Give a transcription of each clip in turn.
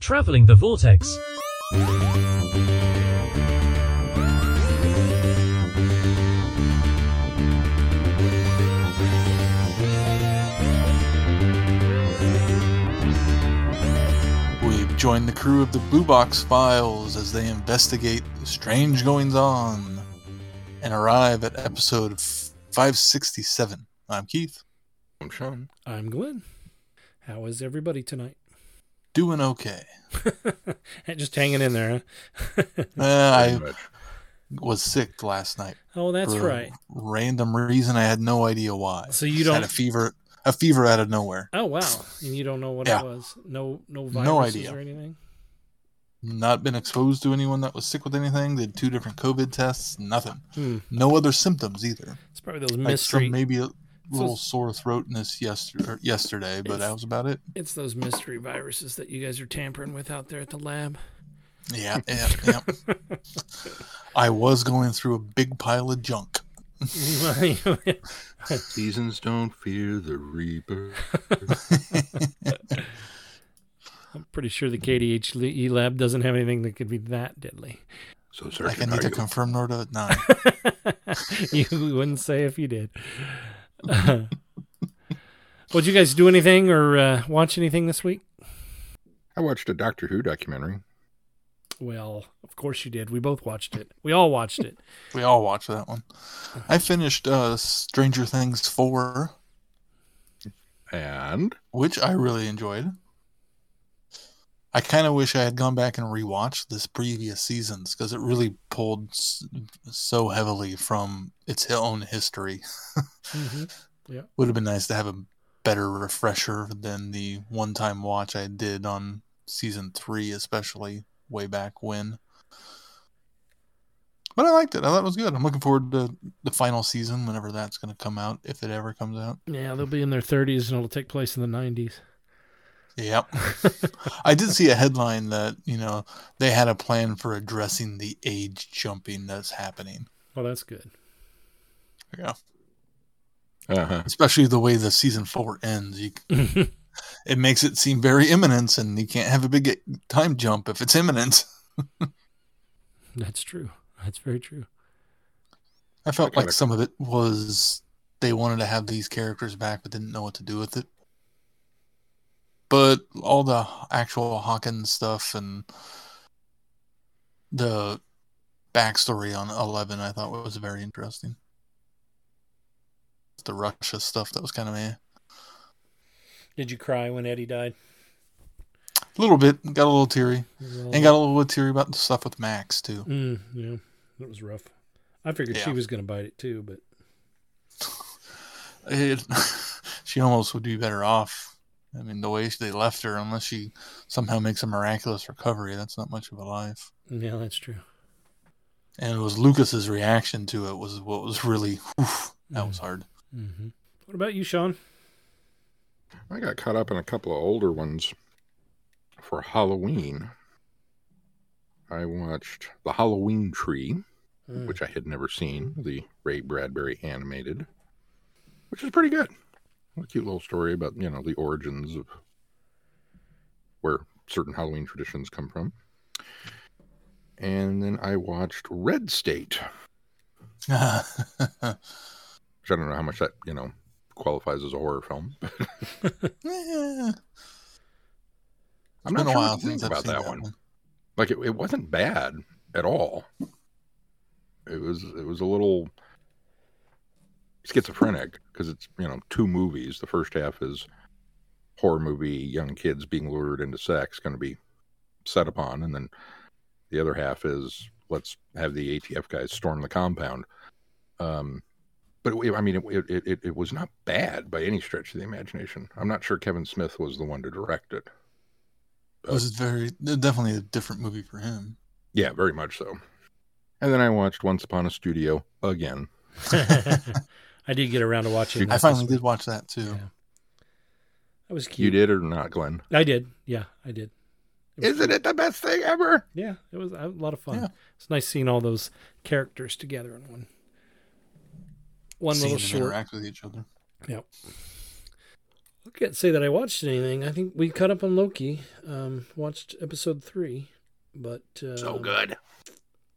Traveling the Vortex. We've joined the crew of the Blue Box Files as they investigate the strange goings on and arrive at episode 567. I'm Keith. I'm Sean. I'm Glenn. How is everybody tonight? Doing okay. Just hanging in there, huh? Uh, I was sick last night. oh, that's for a right. Random reason I had no idea why. So you Just don't- had a fever, a fever out of nowhere. Oh, wow. And you don't know what Yeah. it was? No, no No idea. or anything? Not been exposed to anyone that was sick with anything. Did two different COVID tests. Nothing. Hmm. No other symptoms either. It's probably those Like mystery. some maybe a little So- sore throatness yesterday, er, yesterday, but that was about it. It's those mystery viruses that you guys are tampering with out there at the lab. Yeah, yeah, yeah. I was going through a big pile of junk. Seasons don't fear the reaper. I'm pretty sure the KDHE lab doesn't have anything that could be that deadly. So Like I certain need are to confirm nor to nine. you wouldn't say if you did. Would you guys do anything or uh, watch anything this week? I watched a Doctor Who documentary. Well, of course you did. We both watched it. We all watched it. We all watched that one. I finished uh, Stranger Things 4, And which I really enjoyed. I kind of wish I had gone back and rewatched this previous seasons because it really pulled so heavily from its own history. hmm Would have been nice to have a better refresher than the one time watch I did on season three, especially way back when. But I liked it. I thought it was good. I'm looking forward to the final season whenever that's going to come out, if it ever comes out. Yeah, they'll be in their 30s and it'll take place in the 90s. Yep. I did see a headline that, you know, they had a plan for addressing the age jumping that's happening. Well, that's good. Yeah. uh-huh. Especially the way the season four ends. You, it makes it seem very imminent, and you can't have a big time jump if it's imminent. that's true. That's very true. I felt kinda- like some of it was they wanted to have these characters back but didn't know what to do with it. But all the actual Hawkins stuff and the backstory on Eleven I thought was very interesting. The Russia stuff that was kind of me. Did you cry when Eddie died? A little bit, got a little teary. And got a little teary about the stuff with Max too. mm, yeah, that was rough. I figured she was going to bite it too, but It, she almost would be better off. I mean, the way they left her, unless she somehow makes a miraculous recovery, that's not much of a life. yeah, that's true. And it was Lucas's reaction to it was what was really oof, that was hard. hmm What about you, Sean? I got caught up in a couple of older ones for Halloween. I watched The Halloween Tree, Mm. which I had never seen, the Ray Bradbury animated, which is pretty good. A cute little story about, you know, the origins of where certain Halloween traditions come from. And then I watched Red State, which I don't know how much that, you know, qualifies as a horror film. Yeah. I'm not sure what to think about seen that one. Like it, it wasn't bad at all. It was it was a little schizophrenic because it's you know two movies. The first half is horror movie, young kids being lured into sex, going to be set upon, and then the other half is let's have the ATF guys storm the compound. Um, but it, I mean, it, it it it was not bad by any stretch of the imagination. I'm not sure Kevin Smith was the one to direct it. It was very definitely a different movie for him. Yeah, very much so. And then I watched Once Upon a Studio again. I did get around to watching. I finally did watch that too. Yeah. That was cute. You did or not, Glenn? I did. Yeah, I did. It was Isn't it the best thing ever? Yeah, it was a lot of fun. Yeah. It's nice seeing all those characters together in one one Seeing little short. interact with each other. Yep. I can't say that I watched anything. I think we caught up on Loki. Um, watched episode three, but uh, So good.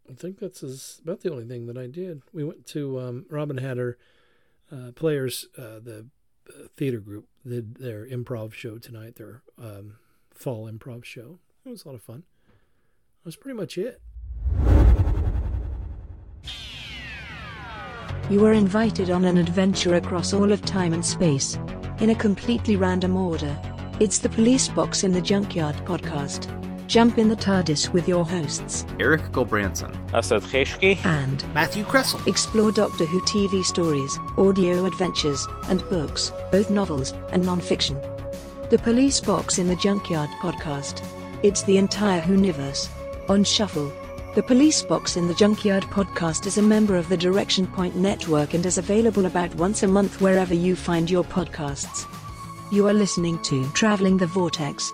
I think that's as, about the only thing that I did. We went to um, Robin Hatter uh, Players, uh, the uh, theater group, did their improv show tonight, their um, fall improv show. It was a lot of fun. That was pretty much it. You are invited on an adventure across all of time and space. In a completely random order. It's the Police Box in the Junkyard podcast. Jump in the TARDIS with your hosts Eric Gulbranson. Asad Kheshki. and Matthew Kressel. explore Doctor Who TV stories, audio adventures, and books, both novels and non-fiction. The Police Box in the Junkyard podcast. It's the entire Whoniverse. On Shuffle. The Police Box in the Junkyard podcast is a member of the Direction Point Network and is available about once a month wherever you find your podcasts. You are listening to Traveling the Vortex.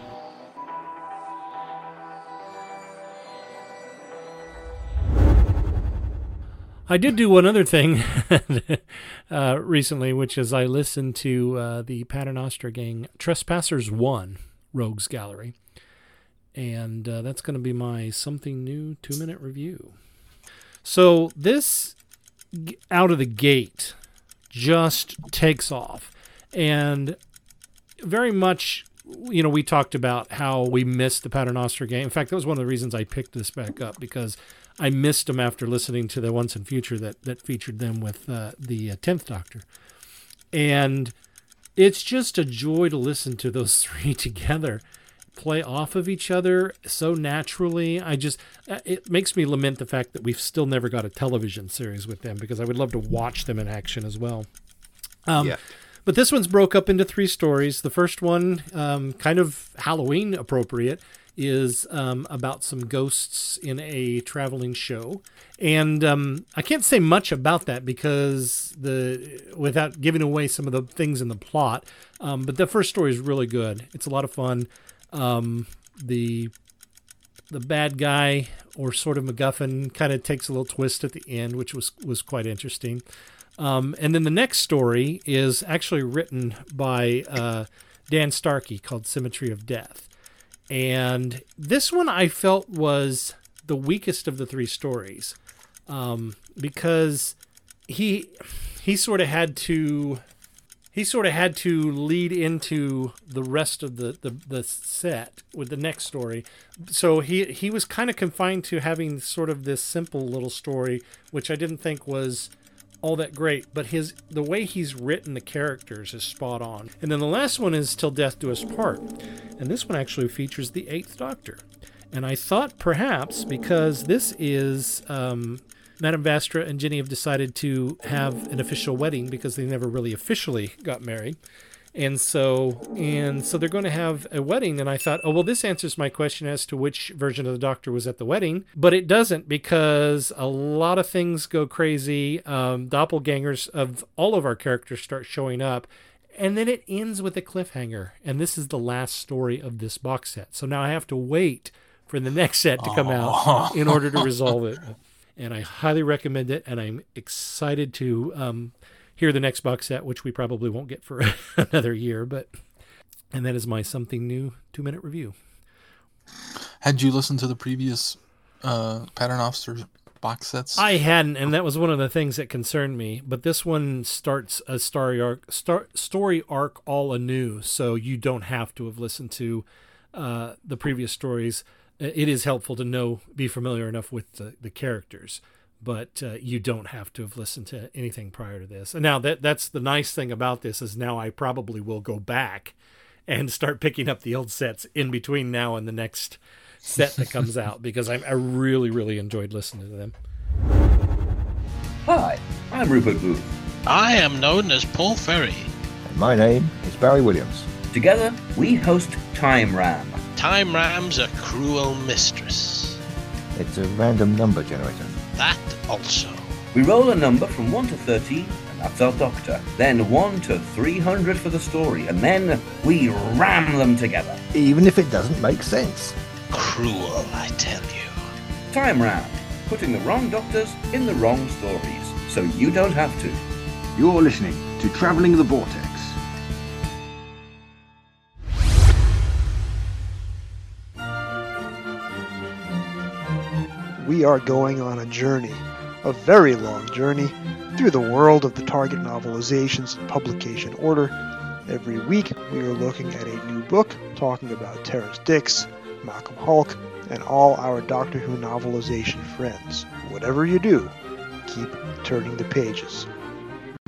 I did do one other thing uh, recently, which is I listened to uh, the Paternoster Gang Trespassers 1 Rogues Gallery. And uh, that's going to be my something new two minute review. So, this out of the gate just takes off. And very much, you know, we talked about how we missed the Paternoster Gang. In fact, that was one of the reasons I picked this back up because I missed them after listening to the Once and Future that that featured them with uh, the uh, Tenth Doctor, and it's just a joy to listen to those three together play off of each other so naturally. I just uh, it makes me lament the fact that we've still never got a television series with them because I would love to watch them in action as well. Um, Yeah. But this one's broke up into three stories. The first one, um, kind of Halloween appropriate, is um, about some ghosts in a traveling show, and um, I can't say much about that because the without giving away some of the things in the plot. Um, but the first story is really good. It's a lot of fun. Um, the the bad guy or sort of MacGuffin kind of takes a little twist at the end, which was was quite interesting. Um, and then the next story is actually written by uh, Dan Starkey called Symmetry of Death. And this one I felt was the weakest of the three stories um, because he he sort of had to he sort of had to lead into the rest of the, the, the set with the next story. So he he was kind of confined to having sort of this simple little story, which I didn't think was all that great. But his the way he's written the characters is spot on. And then the last one is Till Death Do Us Part, and this one actually features the Eighth Doctor. And I thought perhaps because this is um, Madame Vastra and Jenny have decided to have an official wedding because they never really officially got married. And so and so they're going to have a wedding and I thought, "Oh, well this answers my question as to which version of the doctor was at the wedding." But it doesn't because a lot of things go crazy. Um, doppelgangers of all of our characters start showing up. And then it ends with a cliffhanger. And this is the last story of this box set. So now I have to wait for the next set to come out in order to resolve it and I highly recommend it. And I'm excited to um, hear the next box set, which we probably won't get for another year. But and that is my something new two minute review. Had you listened to the previous uh, Paternoster box sets? I hadn't, and that was one of the things that concerned me. But this one starts a story arc, start, story arc all anew, so you don't have to have listened to uh, the previous stories. it is helpful to know, be familiar enough with the, the characters, but uh, you don't have to have listened to anything prior to this. And now that that's the nice thing about this is now I probably will go back and start picking up the old sets in between now and the next set that comes out because I, I really, really enjoyed listening to them. Hi, I'm Rupert Booth. I am known as Paul Ferry. And my name is Barry Williams. Together, we host Time Ram. Time Ram's a cruel mistress. It's a random number generator. That also. We roll a number from 1 to 13, and that's our doctor. Then 1 to 300 for the story, and then we ram them together. Even if it doesn't make sense. Cruel, I tell you. Time Ram, putting the wrong doctors in the wrong stories, so you don't have to. You're listening to Traveling the Vortex. We are going on a journey, a very long journey, through the world of the Target novelizations in publication order. Every week, we are looking at a new book talking about Terrence Dicks, Malcolm Hulke, and all our Doctor Who novelization friends. Whatever you do, keep turning the pages.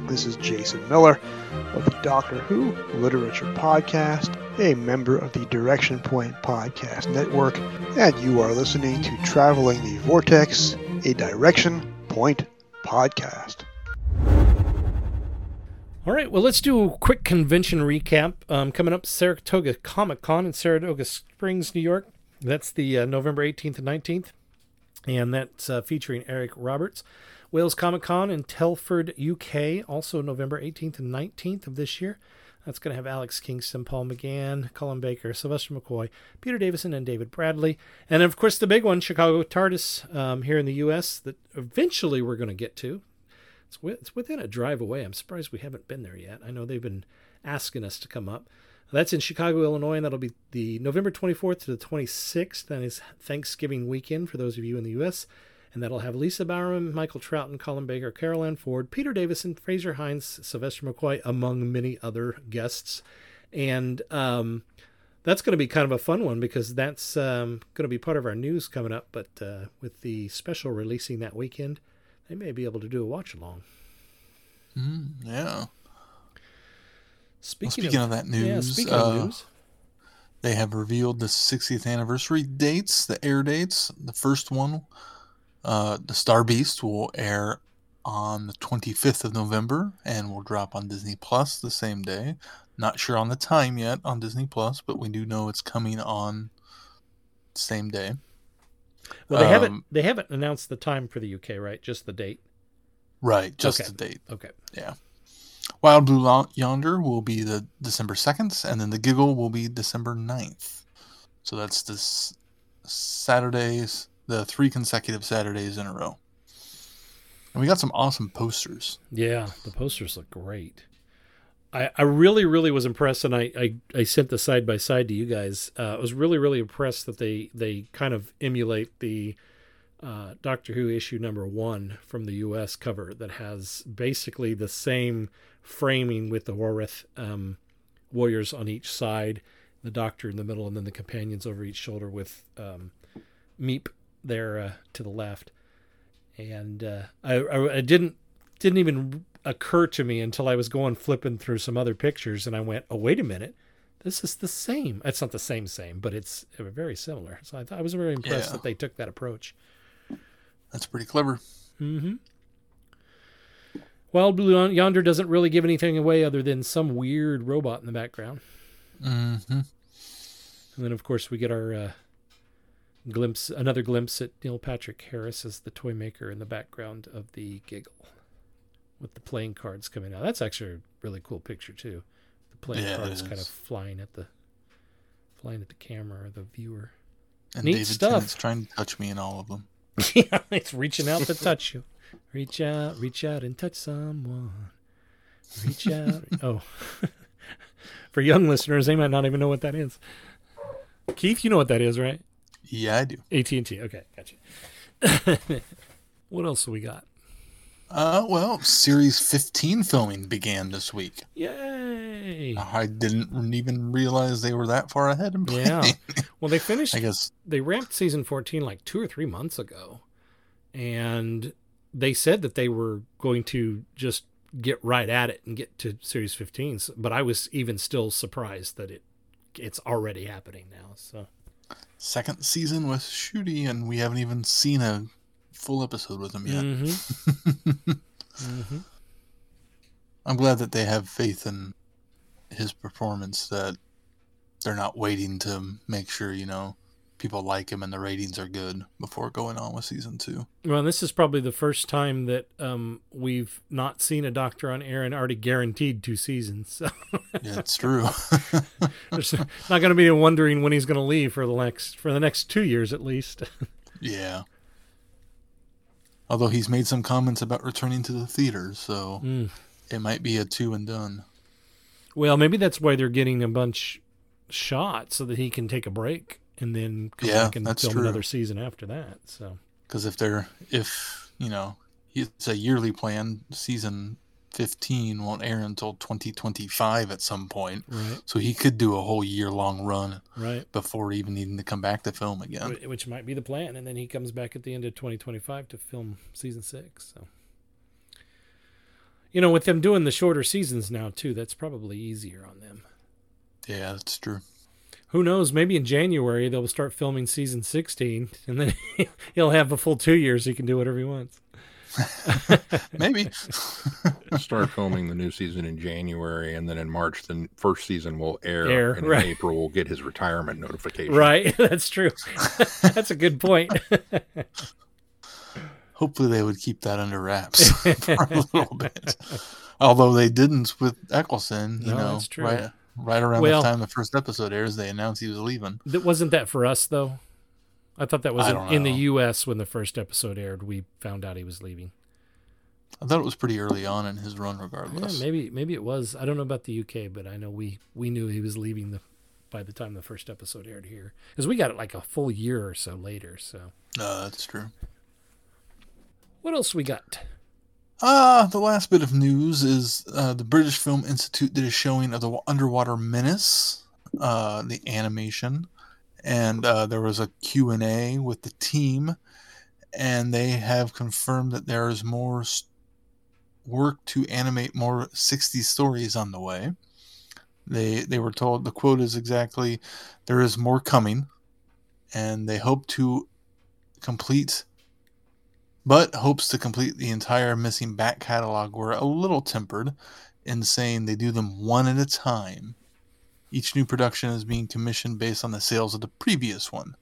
This is Jason Miller of the Doctor Who Literature Podcast, a member of the Direction Point Podcast Network, and you are listening to Traveling the Vortex, a Direction Point podcast. All right, well, let's do a quick convention recap. Um, coming up, Saratoga Comic Con in Saratoga Springs, New York. That's the uh, November 18th and 19th, and that's uh, featuring Eric Roberts. Wales Comic Con in Telford, UK, also November 18th and 19th of this year. That's going to have Alex Kingston, Paul McGann, Colin Baker, Sylvester McCoy, Peter Davison, and David Bradley. And of course, the big one, Chicago TARDIS um, here in the U.S., that eventually we're going to get to. It's, wi- it's within a drive away. I'm surprised we haven't been there yet. I know they've been asking us to come up. That's in Chicago, Illinois, and that'll be the November 24th to the 26th. That is Thanksgiving weekend for those of you in the U.S and that'll have Lisa Bowerman, Michael Troughton, Colin Baker, Carol Ann Ford, Peter Davison, Frazer Hines, Sylvester McCoy, among many other guests. And um, that's going to be kind of a fun one because that's um, going to be part of our news coming up. But uh, with the special releasing that weekend, they may be able to do a watch along. Mm, yeah. Well, Speaking, speaking of, that news, yeah, speaking uh, of news, they have revealed the 60th anniversary dates, the air dates. The first one, uh, the Star Beast, will air on the 25th of November and will drop on Disney Plus the same day. Not sure on the time yet on Disney Plus, but we do know it's coming on the same day. well, they haven't um, they haven't announced the time for the UK, right? Just the date. Right, just Okay. the date. Okay. Yeah. Wild Blue Yonder will be the December 2nd, and then the Giggle will be December 9th. So that's this Saturdays, the three consecutive Saturdays in a row. And we got some awesome posters. Yeah, the posters look great. I, I really, really was impressed, and I, I, I sent the side by side to you guys. Uh, I was really, really impressed that they, they kind of emulate the uh, Doctor Who issue number one from the U.S. cover that has basically the same framing with the Wrarth um, warriors on each side, the Doctor in the middle, and then the companions over each shoulder with um, Meep there uh, to the left. And uh, I, I, I didn't didn't even occur to me until I was going flipping through some other pictures, and I went, "Oh, wait a minute." This is the same. It's not the same, same, but it's uh, very similar. So I, thought, I was very impressed Yeah. that they took that approach. That's pretty clever. Mm-hmm. Wild Blue Yonder doesn't really give anything away other than some weird robot in the background. Mm-hmm. And then, of course, we get our uh, glimpse, another glimpse at Neil Patrick Harris as the toy maker in the background of the giggle with the playing cards coming out. That's actually a really cool picture too. The playing Yeah, cards kind of flying at the flying at the camera or the viewer. And Neat David stuff. Tennant's trying to touch me in all of them. yeah, it's reaching out to touch you. Reach out, reach out and touch someone. Reach out. oh. For young listeners, they might not even know what that is. Keith, you know what that is, right? Yeah, I do. AT&T. Okay, gotcha. what else do we got? Uh, well, series 15 filming began this week. Yay! I didn't even realize they were that far ahead in planning. Yeah. Well, they finished. I guess they ramped season 14 like two or three months ago, and they said that they were going to just get right at it and get to series 15. But I was even still surprised that it it's already happening now. So second season with Ncuti, and we haven't even seen a full episode with him yet. Mm-hmm. hmm I'm glad that they have faith in his performance, that they're not waiting to make sure, you know, people like him and the ratings are good before going on with season two. Well, this is probably the first time that um, we've not seen a doctor on air and already guaranteed two seasons. So Yeah, it's true. there's not going to be wondering when he's going to leave for the next for the next two years at least. yeah. Although he's made some comments about returning to the theater, so Mm. it might be a two and done. Well, maybe that's why they're getting a bunch shot so that he can take a break and then come Yeah, back and film true. another season after that. So Because if they're, if, you know, it's a yearly plan, season 15 won't air until 2025 at some point. right, So he could do a whole year long run right, before even needing to come back to film again. Which might be the plan, and then he comes back at the end of 2025 to film season six. So. You know, with them doing the shorter seasons now too, that's probably easier on them. Yeah, that's true. Who knows? Maybe in January they'll start filming season 16, and then he'll have a full two years. He can do whatever he wants. Maybe. Start filming the new season in January, and then in March, the first season will air, Air, and right. in April we'll get his retirement notification. Right, that's true. that's a good point. Hopefully they would keep that under wraps for a little bit. Although they didn't with Eccleston, you No, know, that's true. right right around Well- the time the first episode airs, they announced he was leaving. That wasn't that for us though. I thought that was in, in the. U.S. when the first episode aired. We found out he was leaving. I thought it was pretty early on in his run, Yeah, regardless. maybe maybe it was. I don't know about the UK, but I know we we knew he was leaving the by the time the first episode aired here, because we got it like a full year or so later. So Uh, that's true. what else we got? Uh, the last bit of news is uh, the British Film Institute did a showing of the Underwater Menace, uh, the animation, and uh, there was a Q&A with the team, and they have confirmed that there is more work to animate more 60 stories on the way. They they were told the quote is exactly there is more coming, and they hope to complete but hopes to complete the entire missing back catalog were a little tempered in saying they do them one at a time. Each new production is being commissioned based on the sales of the previous one.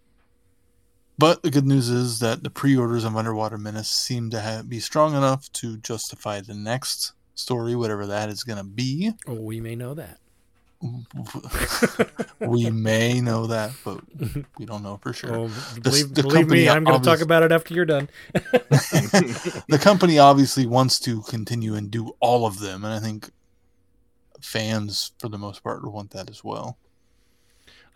But the good news is that the pre-orders of Underwater Menace seem to have, be strong enough to justify the next story, whatever that is going to be. Oh, we may know that. We may know that, but we don't know for sure. The- believe, the believe me, I'm going to talk about it after you're done. the company obviously wants to continue and do all of them, and I think fans, for the most part, want that as well.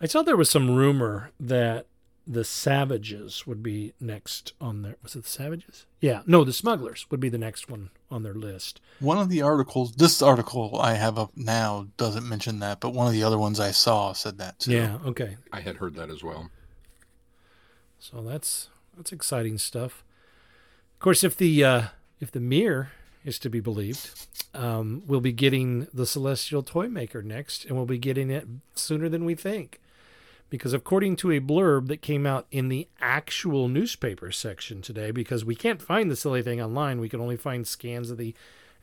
I saw there was some rumor that the Savages would be next on their. Was it the Savages? Yeah, no, the Smugglers would be the next one on their list. One of the articles, this article I have up now doesn't mention that, but one of the other ones I saw said that too. Yeah, okay. I had heard that as well. So that's that's exciting stuff. Of course, if the uh, if the mirror is to be believed, um, we'll be getting the Celestial Toy Maker next, and we'll be getting it sooner than we think. Because according to a blurb that came out in the actual newspaper section today, because we can't find the silly thing online, we can only find scans of the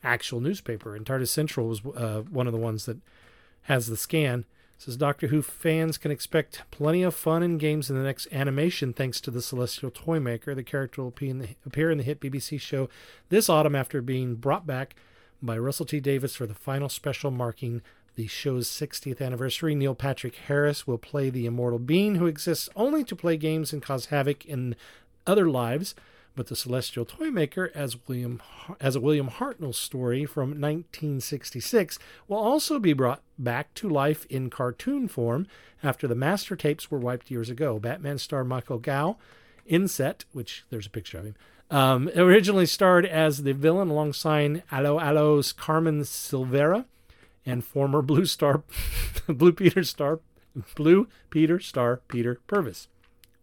actual newspaper. And TARDIS Central was uh, one of the ones that has the scan. It says Doctor Who fans can expect plenty of fun and games in the next animation thanks to the Celestial Toy Maker. The character will appear in the, appear in the hit BBC show this autumn after being brought back by Russell T Davies for the final special marking the show's 60th anniversary. Neil Patrick Harris will play the immortal being who exists only to play games and cause havoc in other lives. But the Celestial Toymaker, as William as a William Hartnell story from 1966, will also be brought back to life in cartoon form after the master tapes were wiped years ago. Batman star Michael Gough, Inset, which there's a picture of him, Um, originally starred as the villain alongside Allo Allo's Carmen Silvera and former Blue Star, Blue Peter Star, Blue Peter Star Peter Purves,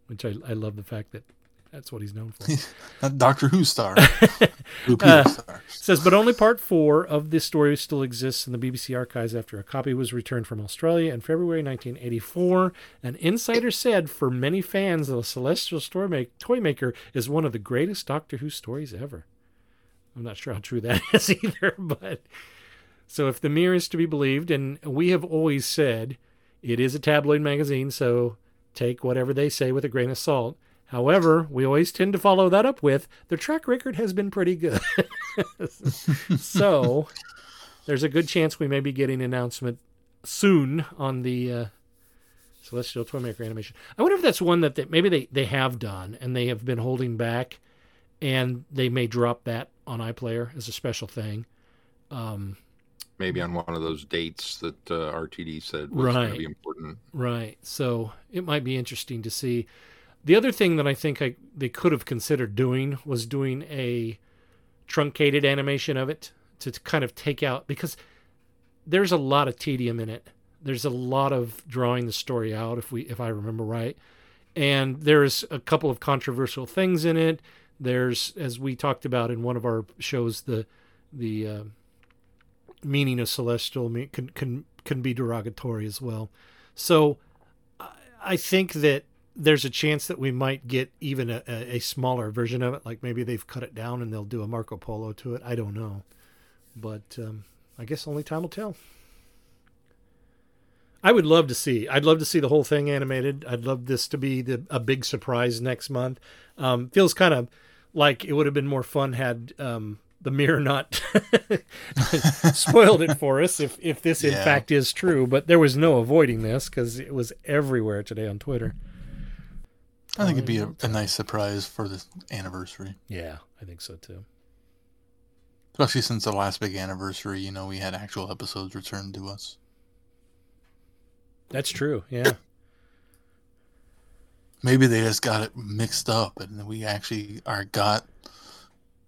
which I, I love the fact that that's what he's known for. Doctor Who star. Blue Peter Uh, star. says, but only part four of this story still exists in the BBC archives after a copy was returned from Australia in February 1984. An insider said, for many fans, the Celestial Story make, Toy Maker is one of the greatest Doctor Who stories ever. I'm not sure how true that is either, but so if the mirror is to be believed, and we have always said it is a tabloid magazine, so take whatever they say with a grain of salt. However, we always tend to follow that up with their track record has been pretty good. so there's a good chance we may be getting an announcement soon on the uh, Celestial Toymaker animation. I wonder if that's one that they, maybe they, they have done and they have been holding back and they may drop that on iPlayer as a special thing. Um, Maybe on one of those dates that uh, RTD said was going Right. to be important. Right. So it might be interesting to see. The other thing that I think I, they could have considered doing was doing a truncated animation of it to, to kind of take out because there's a lot of tedium in it. There's a lot of drawing the story out if we if I remember right. And there's a couple of controversial things in it. There's as we talked about in one of our shows the the uh, meaning of celestial can can can be derogatory as well. So I- think that there's a chance that we might get even a, a, a smaller version of it. Like maybe they've cut it down and they'll do a Marco Polo to it. I don't know, but um, I guess only time will tell. I would love to see. I'd love to see the whole thing animated. I'd love this to be the, a big surprise next month. Um, feels kind of like it would have been more fun had um, the mirror not spoiled it for us if if this in Yeah. fact is true. But there was no avoiding this because it was everywhere today on Twitter. I think it'd be a, mm-hmm. a nice surprise for the anniversary. Yeah, I think so too. Especially since the last big anniversary, you know, we had actual episodes returned to us. That's true. Yeah. Maybe they just got it mixed up and we actually are got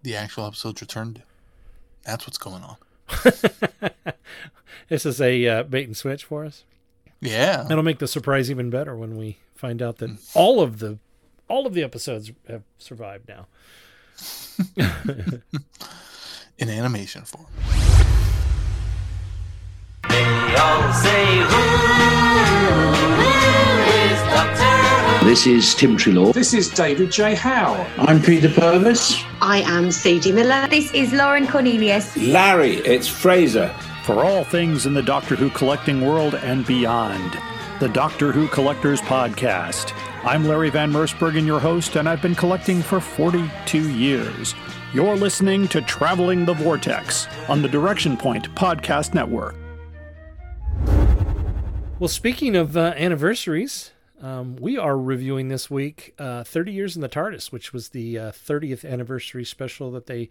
the actual episodes returned. That's what's going on. this is a uh, bait and switch for us. Yeah. That'll make the surprise even better when we find out that all of the all of the episodes have survived now. In animation form. This is Tim Treloar. This is David J. Howe. I'm Peter Purves. I am Sadie Miller. This is Lauren Cornelius. Larry, it's Frazer. For all things in the Doctor Who collecting world and beyond, the Doctor Who Collectors Podcast. I'm Larry Van Mersbergen, your host, and I've been collecting for 42 years. You're listening to Traveling the Vortex on the Direction Point Podcast Network. Well, speaking of uh, anniversaries, um, we are reviewing this week uh, 30 Years in the TARDIS, which was the uh, 30th anniversary special that they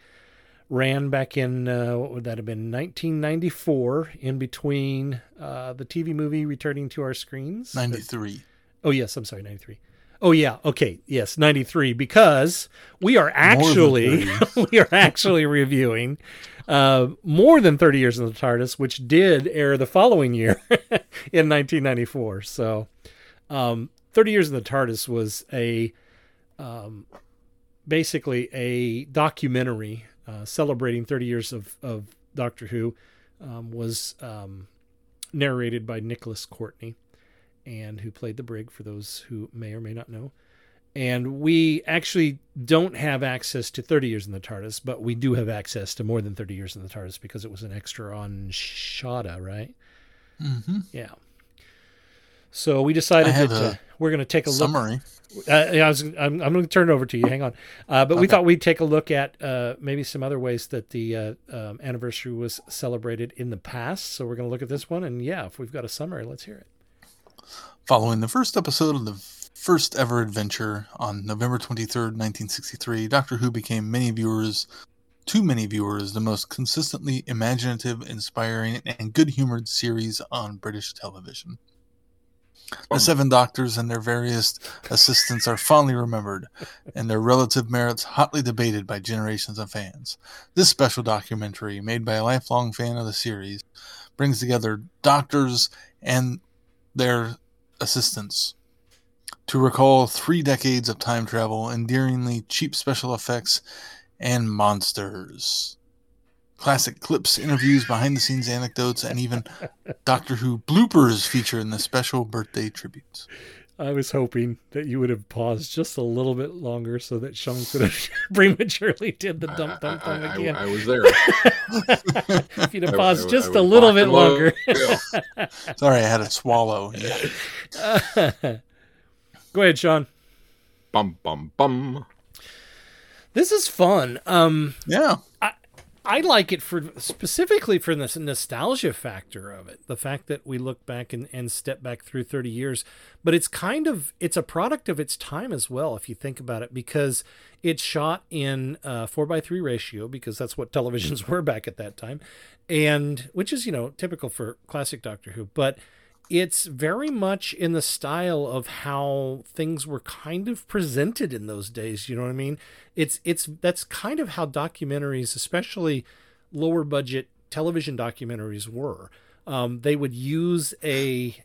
ran back in, uh, what would that have been, 1994, in between uh, the TV movie returning to our screens. 93. Oh, yes, I'm sorry, 93. Oh yeah, okay, yes, 93 because we are actually we are actually reviewing uh, more than 30 years in the TARDIS, which did air the following year in 1994. So, um, 30 years in the TARDIS was a um, basically a documentary uh, celebrating 30 years of, of Doctor Who. Um, was um, narrated by Nicholas Courtney and who played the brig for those who may or may not know. And we actually don't have access to 30 years in the TARDIS, but we do have access to more than 30 years in the TARDIS because it was an extra on Shada, right? Mm-hmm. Yeah. So we decided that uh, we're going to take a summary. look. Uh, yeah, I was, I'm, I'm going to turn it over to you. Hang on. Uh, but we thought we'd take a look at uh, maybe some other ways that the uh, um, anniversary was celebrated in the past. So we're going to look at this one. And yeah, if we've got a summary, let's hear it. Following the first episode of the first ever adventure on November 23rd, 1963, Doctor Who became many viewers, too many viewers, the most consistently imaginative, inspiring, and good humored series on British television. The oh. seven doctors and their various assistants are fondly remembered, and their relative merits hotly debated by generations of fans. This special documentary, made by a lifelong fan of the series, brings together doctors and their assistants to recall three decades of time travel, endearingly cheap special effects, and monsters. Classic clips, interviews, behind the scenes anecdotes, and even Doctor Who bloopers feature in the special birthday tributes. I was hoping that you would have paused just a little bit longer so that Sean could have prematurely did the dump dump I, dump I- again. I was there. if you'd have I- paused I- just I a was little bit locked longer. loaded. Sorry, I had to swallow. Yeah. Go ahead, Sean. Bum bum bum. This is fun. Um, yeah, I like it for specifically for this nostalgia factor of it. The fact that we look back and, and step back through thirty years, but it's kind of it's a product of its time as well, if you think about it, because it's shot in four by three ratio because that's what televisions were back at that time, and which is you know typical for classic Doctor Who, but it's very much in the style of how things were kind of presented in those days you know what i mean? It's it's that's kind of how documentaries especially lower budget television documentaries were. Um, they would use a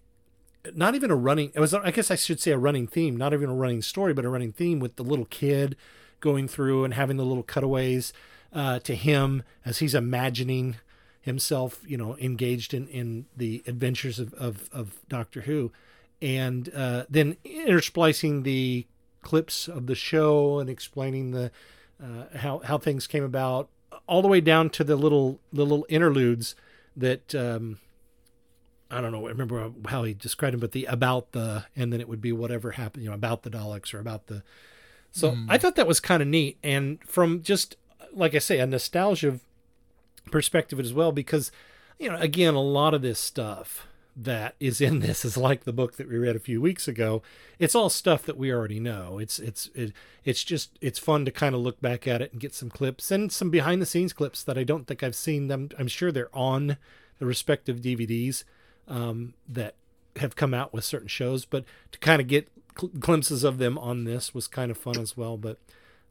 not even a running it was i guess i should say a running theme not even a running story but a running theme with the little kid going through and having the little cutaways uh, to him as he's imagining himself, you know, engaged in, in the adventures of, of, of Doctor Who, and uh, then intersplicing the clips of the show and explaining the uh, how how things came about, all the way down to the little the little interludes that um, I don't know. I remember how he described them, but the about the and then it would be whatever happened, you know, about the Daleks or about the. So Mm. I thought that was kind of neat, and from just like I say, a nostalgia perspective as well because you know again a lot of this stuff that is in this is like the book that we read a few weeks ago. It's all stuff that we already know. It's it's it, it's just it's fun to kind of look back at it and get some clips and some behind the scenes clips that i don't think i've seen them. I'm sure they're on the respective dvds um, that have come out with certain shows but to kind of get gl- glimpses of them on this was kind of fun as well but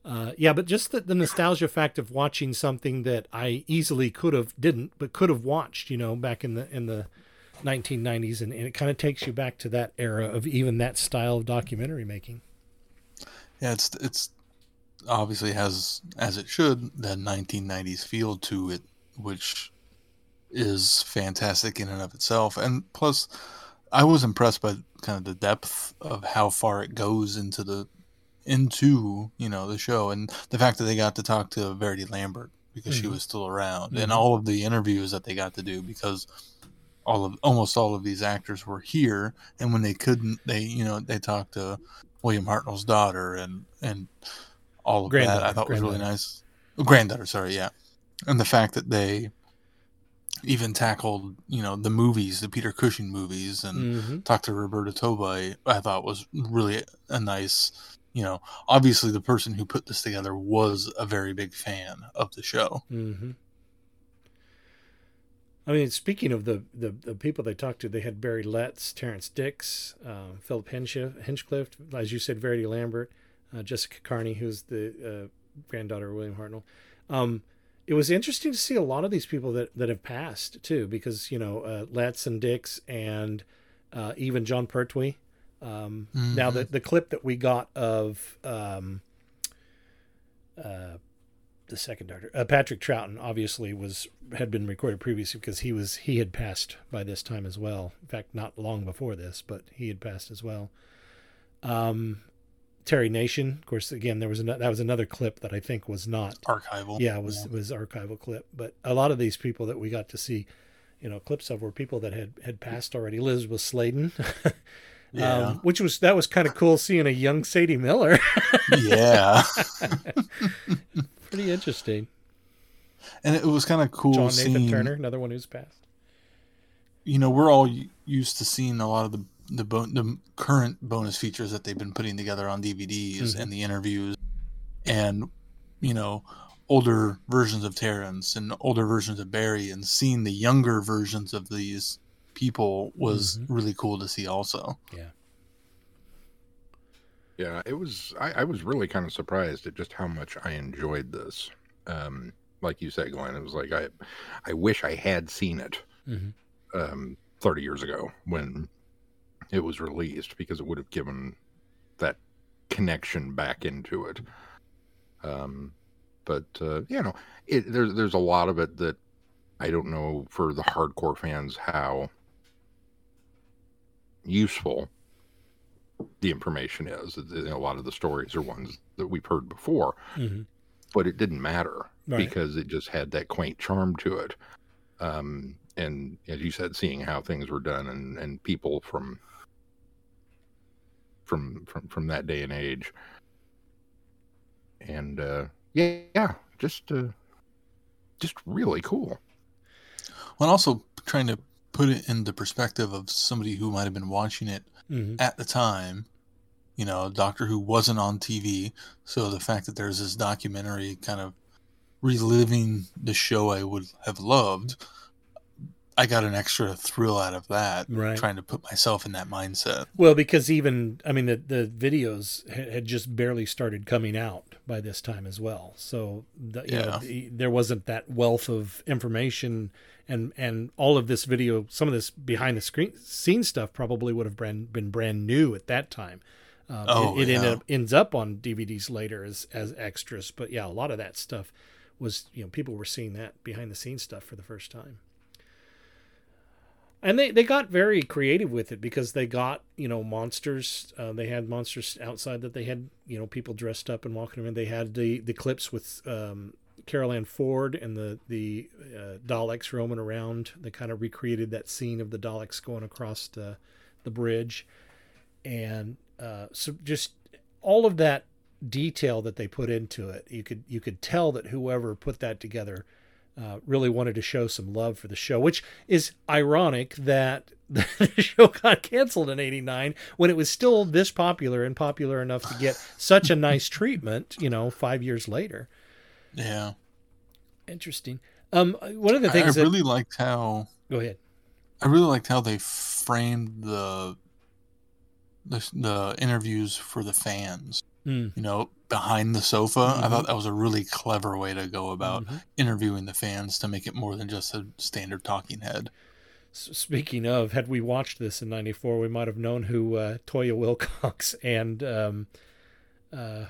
uh, yeah, but just the, the nostalgia fact of watching something that I easily could have didn't, but could have watched, you know, back in the in the 1990s, and, and it kind of takes you back to that era of even that style of documentary making. Yeah, it's it's obviously has as it should that 1990s feel to it, which is fantastic in and of itself. And plus, I was impressed by kind of the depth of how far it goes into the into you know the show and the fact that they got to talk to Verity Lambert because she Mhm. was still around and Mhm. all of the interviews that they got to do because all of almost all of these actors were here and when they couldn't they you know they talked to William Hartnell's daughter and and all of that I thought was really nice Oh, granddaughter sorry yeah and the fact that they even tackled you know the movies the Peter Cushing movies and Mhm. talked to Roberta Tovey I thought was really a nice you know obviously the person who put this together was a very big fan of the show Mm-hmm. I mean, speaking of the, the, the people they talked to, they had Barry Letts, Terrence Dicks, uh, Philip Hinchcliffe, as you said, Verity Lambert, uh, Jessica Carney, who's the uh, granddaughter of William Hartnell. Um, it was interesting to see a lot of these people that, that have passed too, because you know uh, Letts and Dicks and uh, even Jon Pertwee. Um, Now the the clip that we got of um, uh, the second Doctor, uh, Patrick Troughton, obviously was had been recorded previously because he was he had passed by this time as well. In fact, not long before this, but he had passed as well. Um, Terry Nation, of course. Again, there was an, that was another clip that I think was not archival. Yeah, it was was archival clip. But a lot of these people that we got to see, you know, clips of were people that had had passed already. Liz was Sladen. Yeah. Um, which was that was kind of cool seeing a young Sadie Miller. Yeah. Pretty interesting. and it was kind of cool John seeing Turner, another one who's passed. you know we're all used to seeing a lot of the the, bon- the current bonus features that they've been putting together on DVDs Mhm. and the interviews and you know older versions of Terrence and older versions of Barry and seeing the younger versions of these people was really cool to see also. Yeah. Yeah, it was. I, I was really kind of surprised at just how much I enjoyed this. Um, like you said, Glenn, it was like I, I wish I had seen it Mhm. um, 30 years ago when it was released because it would have given that connection back into it. Um, but uh, you know, it, there's there's a lot of it that I don't know for the hardcore fans how useful the information is. A lot of the stories are ones that we've heard before, Mhm. but it didn't matter Right. because it just had that quaint charm to it. Um, and as you said, seeing how things were done and, and people from from from from that day and age, and uh, yeah, yeah, just uh, just really cool. Well, also trying to put it in the perspective of somebody who might have been watching it Mhm. at the time. You know, Doctor Who wasn't on TV, so the fact that there's this documentary kind of reliving the show I would have loved, I got an extra thrill out of that. Right. Trying to put myself in that mindset. Well, because even I mean the the videos had just barely started coming out by this time as well, so the, you know, Yeah. the- there wasn't that wealth of information, and and all of this video, some of this behind the screen scene stuff probably would have brand, been brand new at that time. Um, Oh, it, it ended yeah. up, ends up on DVDs later as as extras, but yeah, a lot of that stuff was you know people were seeing that behind the scenes stuff for the first time and they, they got very creative with it because they got you know monsters uh, they had monsters outside that they had you know people dressed up and walking around. They had the the clips with um, Carole Ann Ford and the the uh, Daleks roaming around. They kind of recreated that scene of the Daleks going across the the bridge. And uh, so just all of that detail that they put into it you could you could tell that whoever put that together uh, really wanted to show some love for the show, which is ironic that the show got canceled in 89 when it was still this popular and popular enough to get such a nice treatment, you know, five years later. Yeah. Interesting. Um, one of the things I that, really liked how go ahead. I really liked how they framed the the, the interviews for the fans. Mm. You know, behind the sofa. I Mhm. thought that was a really clever way to go about Mhm. interviewing the fans to make it more than just a standard talking head. Speaking of, had we watched this in '94, we might have known who uh, Toyah Willcox and um, uh,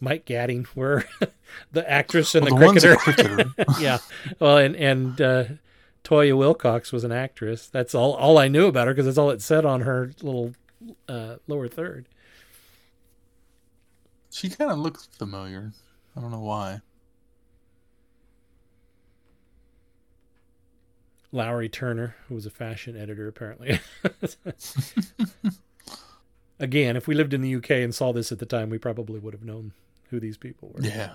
Mike Gatting were, the actress and Well, the, the cricketer. cricketer. yeah, well, and and uh, Toyah Willcox was an actress. That's all all I knew about her because that's all it said on her little uh, lower third. She kind of looks familiar. I don't know why. Lowri Turner, who was a fashion editor, apparently. Again, if we lived in the UK and saw this at the time, we probably would have known who these people were. Yeah.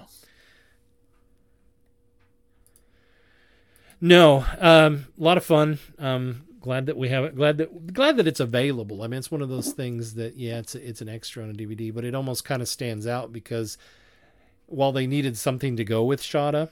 No, um, a lot of fun. Um, glad that we have it. Glad that glad that it's available. I mean, it's one of those things that yeah, it's it's an extra on a DVD, but it almost kind of stands out because while they needed something to go with Shada,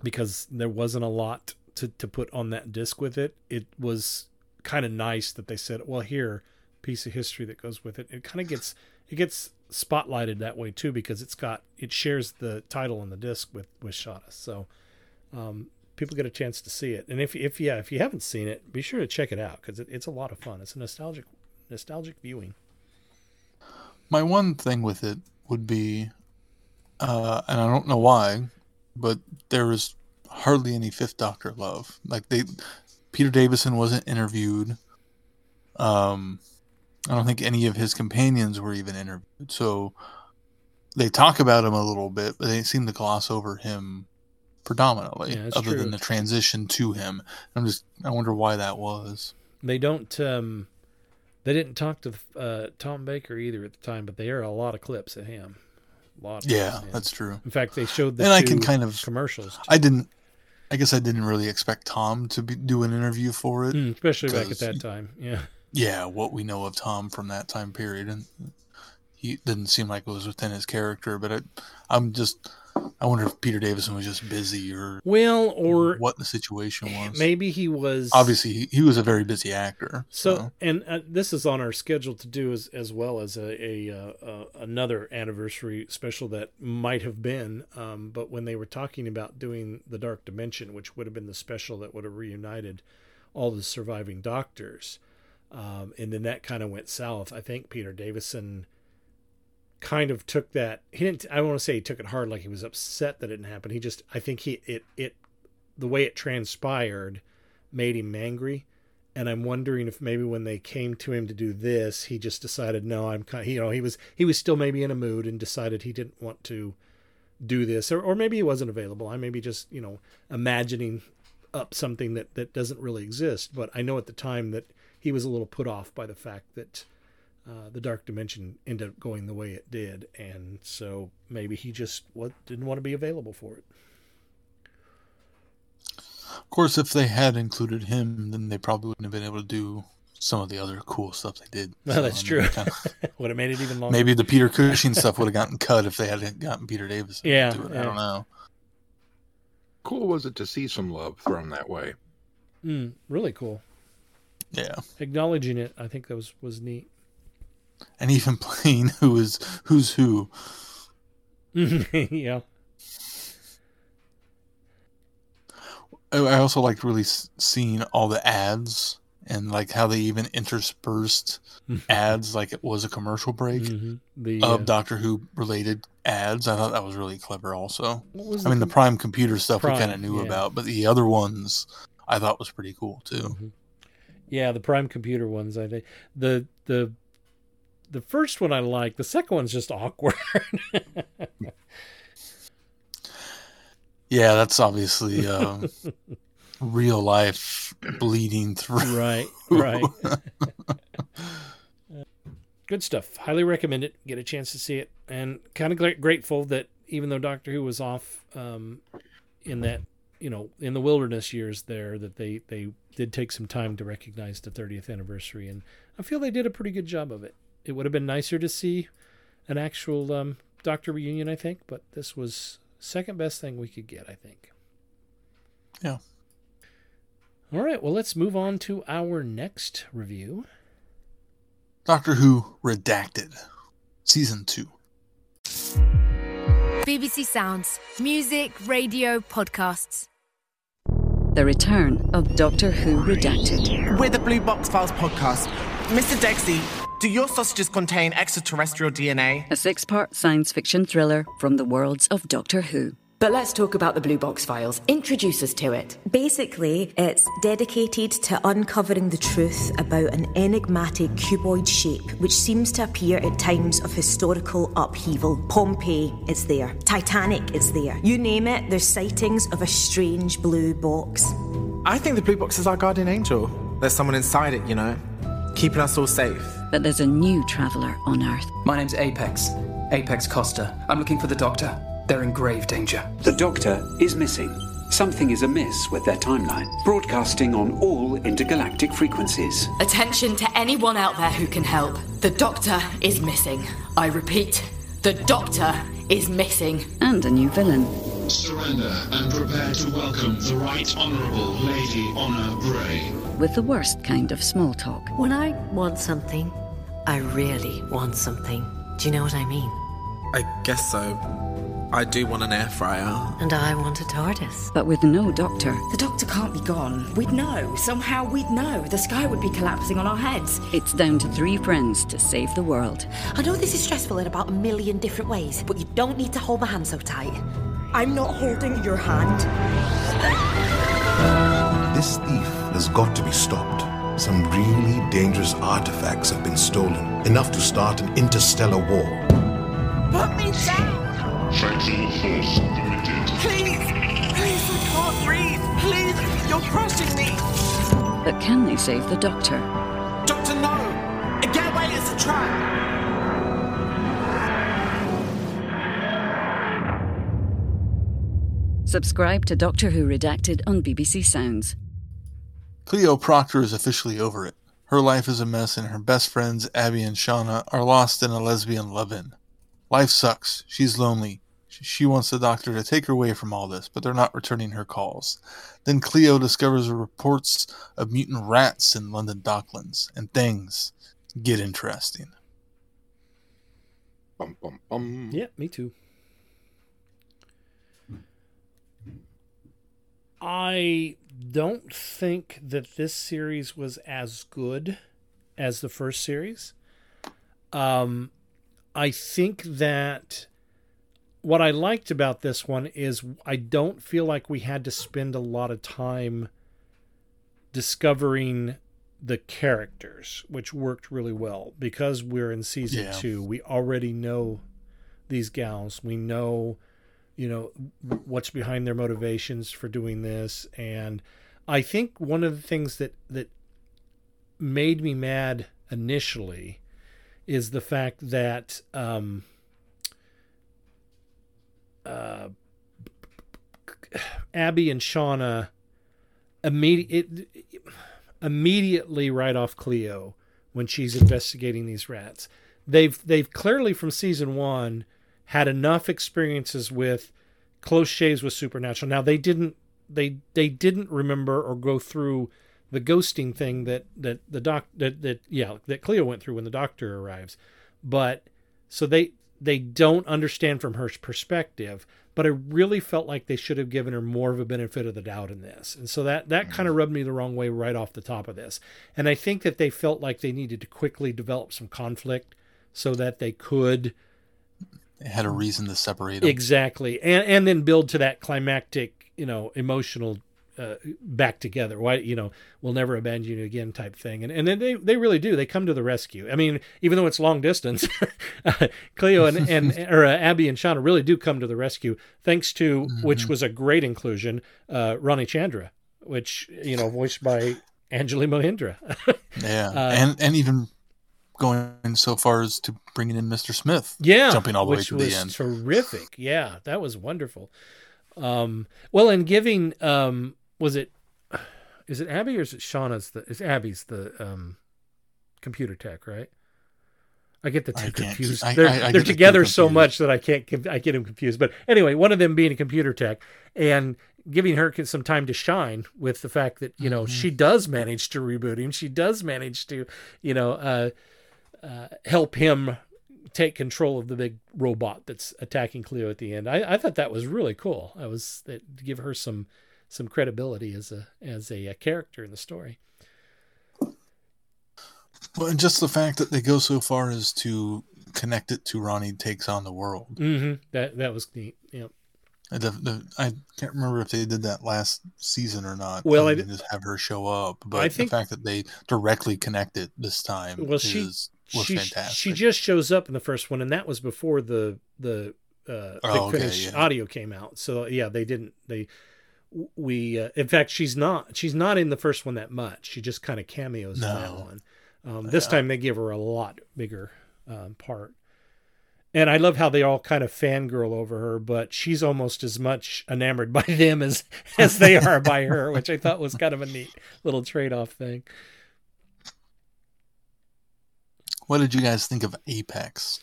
because there wasn't a lot to to put on that disc with it, it was kind of nice that they said, well, here, piece of history that goes with it. It kind of gets it gets spotlighted that way too because it's got it shares the title on the disc with with Shada. So um, people get a chance to see it. And if if yeah, if you haven't seen it, be sure to check it out because it, it's a lot of fun. It's a nostalgic nostalgic viewing. My one thing with it would be, uh, and I don't know why, but there is hardly any Fifth Doctor love. Like they, Peter Davison wasn't interviewed. Um, I don't think any of his companions were even interviewed. So they talk about him a little bit, but they seem to gloss over him predominantly, Yeah, other true. than the transition to him. I'm just, I wonder why that was. They don't. Um, they didn't talk to uh, Tom Baker either at the time, but there are a lot of clips of him. A lot. Of Yeah, that's true. In fact, they showed the and I can kind of commercials, I didn't. I guess I didn't really expect Tom to be, do an interview for it, Mm, especially back at that time. Yeah. Yeah, what we know of Tom from that time period, and he didn't seem like it was within his character. But I, I'm just, I wonder if Peter Davison was just busy or Well, or what the situation was. maybe he was Obviously, he, he was a very busy actor. So, and uh, this is on our schedule to do as as well as a, a uh, uh, another anniversary special that might have been. Um, but when they were talking about doing the Dark Dimension, which would have been the special that would have reunited all the surviving Doctors, um, and then that kind of went south. I think Peter Davison kind of took that. He didn't. I want to say he took it hard, like he was upset that it didn't happen. He just. I think he it it the way it transpired made him angry and I'm wondering if maybe when they came to him to do this, he just decided, no, I'm kind. You know, he was he was still maybe in a mood and decided he didn't want to do this, or or maybe he wasn't available. I may be just you know imagining up something that that doesn't really exist. But I know at the time that he was a little put off by the fact that uh, the Dark Dimension ended up going the way it did, and so maybe he just what didn't want to be available for it. Of course, if they had included him, then they probably wouldn't have been able to do some of the other cool stuff they did. Well, So, that's I mean, true. kind of- Would have made it even longer. maybe the Peter Cushing stuff would have gotten cut if they hadn't gotten Peter Davis. Yeah, yeah. I don't know. Cool was it to see some love thrown that way? Mm, really cool. Yeah, Acknowledging it, I think that was was neat. And even playing who is who's who. yeah. I also liked really seeing all the ads and like how they even interspersed ads like it was a commercial break Mhm. The, of uh, Doctor Who related ads. I thought that was really clever. Also, I mean the Prime Computer stuff we kind of knew yeah. about, but the other ones I thought was pretty cool too. Mm-hmm. Yeah, the Prime Computer ones. I think the the the first one I like. The second one's just awkward. Yeah, that's obviously um, real life bleeding through. right, right. Good stuff. Highly recommend it. Get a chance to see it, and kind of grateful that even though Doctor Who was off um, in that you know in the wilderness years there, that they they did take some time to recognize the 30th anniversary, and I feel they did a pretty good job of it. It would have been nicer to see an actual um, Doctor reunion, I think, but this was second best thing we could get, I think. Yeah. All right, well, let's move on to our next review. Doctor Who Redacted, Season 2. BBC Sounds. Music, radio, podcasts. The return of Doctor Who Redacted. We're the Blue Box Files podcast. Mr. Dexy, do your sausages contain extraterrestrial DNA? A six part science fiction thriller from the worlds of Doctor Who. But let's talk about the Blue Box Files. Introduce us to it. Basically, it's dedicated to uncovering the truth about an enigmatic cuboid shape which seems to appear at times of historical upheaval. Pompeii is there, Titanic is there. You name it, there's sightings of a strange blue box. I think the Blue Box is our guardian angel. There's someone inside it, you know, keeping us all safe. But there's a new traveller on Earth. My name's Apex. Apex Costa. I'm looking for the Doctor. They're in grave danger. The Doctor is missing. Something is amiss with their timeline, broadcasting on all intergalactic frequencies. Attention to anyone out there who can help. The Doctor is missing. I repeat, the Doctor is missing. And a new villain. Surrender and prepare to welcome the Right Honourable Lady Honor Bray. With the worst kind of small talk. When I want something, I really want something. Do you know what I mean? I guess so. I do want an air fryer. And I want a TARDIS. But with no doctor. The doctor can't be gone. We'd know. Somehow we'd know. The sky would be collapsing on our heads. It's down to three friends to save the world. I know this is stressful in about a million different ways, but you don't need to hold my hand so tight. I'm not holding your hand. This thief has got to be stopped. Some really dangerous artifacts have been stolen, enough to start an interstellar war. Put me down! Fatal force permitted. Please! Please, I can't breathe! Please! You're crushing me! But can they save the Doctor? Doctor, no! Get away, it's a trap! Subscribe to Doctor Who Redacted on BBC Sounds. Cleo Proctor is officially over it. Her life is a mess, and her best friends, Abby and Shawna, are lost in a lesbian love in. Life sucks. She's lonely. She wants the doctor to take her away from all this, but they're not returning her calls. Then Cleo discovers reports of mutant rats in London Docklands, and things get interesting. Bum, bum, bum. Yeah, me too. I don't think that this series was as good as the first series. Um, I think that what I liked about this one is I don't feel like we had to spend a lot of time discovering the characters, which worked really well because we're in season Yeah. two. We already know these gals. We know, you know, what's behind their motivations for doing this, and I think one of the things that that made me mad initially is the fact that um, uh, Abby and Shawna immediate, immediately write off Cleo when she's investigating these rats. They've they've clearly from season one had enough experiences with close shaves with supernatural. Now they didn't they they didn't remember or go through the ghosting thing that that the doc that that yeah that Cleo went through when the doctor arrives, but so they they don't understand from her perspective. But I really felt like they should have given her more of a benefit of the doubt in this, and so that that kind of rubbed me the wrong way right off the top of this. And I think that they felt like they needed to quickly develop some conflict so that they could had a reason to separate them. Exactly, and and then build to that climactic, you know, emotional uh, back together. Why, you know, we'll never abandon you again type thing. And and then they they really do. They come to the rescue. I mean, even though it's long distance, Cleo and and or uh, Abby and Shawna really do come to the rescue, thanks to which was a great inclusion, uh, Rani Chandra, which you know, voiced by Anjali Mohindra. Yeah, Uh, and and even going so far as to bringing in Mr. Smith. yeah jumping all the way to the end. terrific yeah that was wonderful um well and giving um was it is it abby or is it shauna's the is abby's the um computer tech right I get the two confused. I- they're I- I they're together so much that I can't. I get them confused. But anyway, one of them being a computer tech and giving her some time to shine with the fact that you know Mm-hmm. she does manage to reboot him. She does manage to you know uh, uh, help him take control of the big robot that's attacking Cleo at the end. I, I thought that was really cool. I was that to give her some some credibility as a as a, uh character in the story. Well, and just the fact that they go so far as to connect it to Rani takes on the world. Mm-hmm. That that was neat. Yeah. And the- the- I can't remember if they did that last season or not. Well, I than d- just have her show up, but think- the fact that they directly connect it this time Well, she she, fantastic. she just shows up in the first one, and that was before the the uh, Oh, the okay, finished yeah. audio came out. So yeah, they didn't they. We uh, in fact she's not she's not in the first one that much. She just kind of cameos in that one. Um, this Yeah. time they give her a lot bigger um, part. And I love how they all kind of fangirl over her, but she's almost as much enamored by them as as they are by her, which I thought was kind of a neat little trade off thing. What did you guys think of Apex?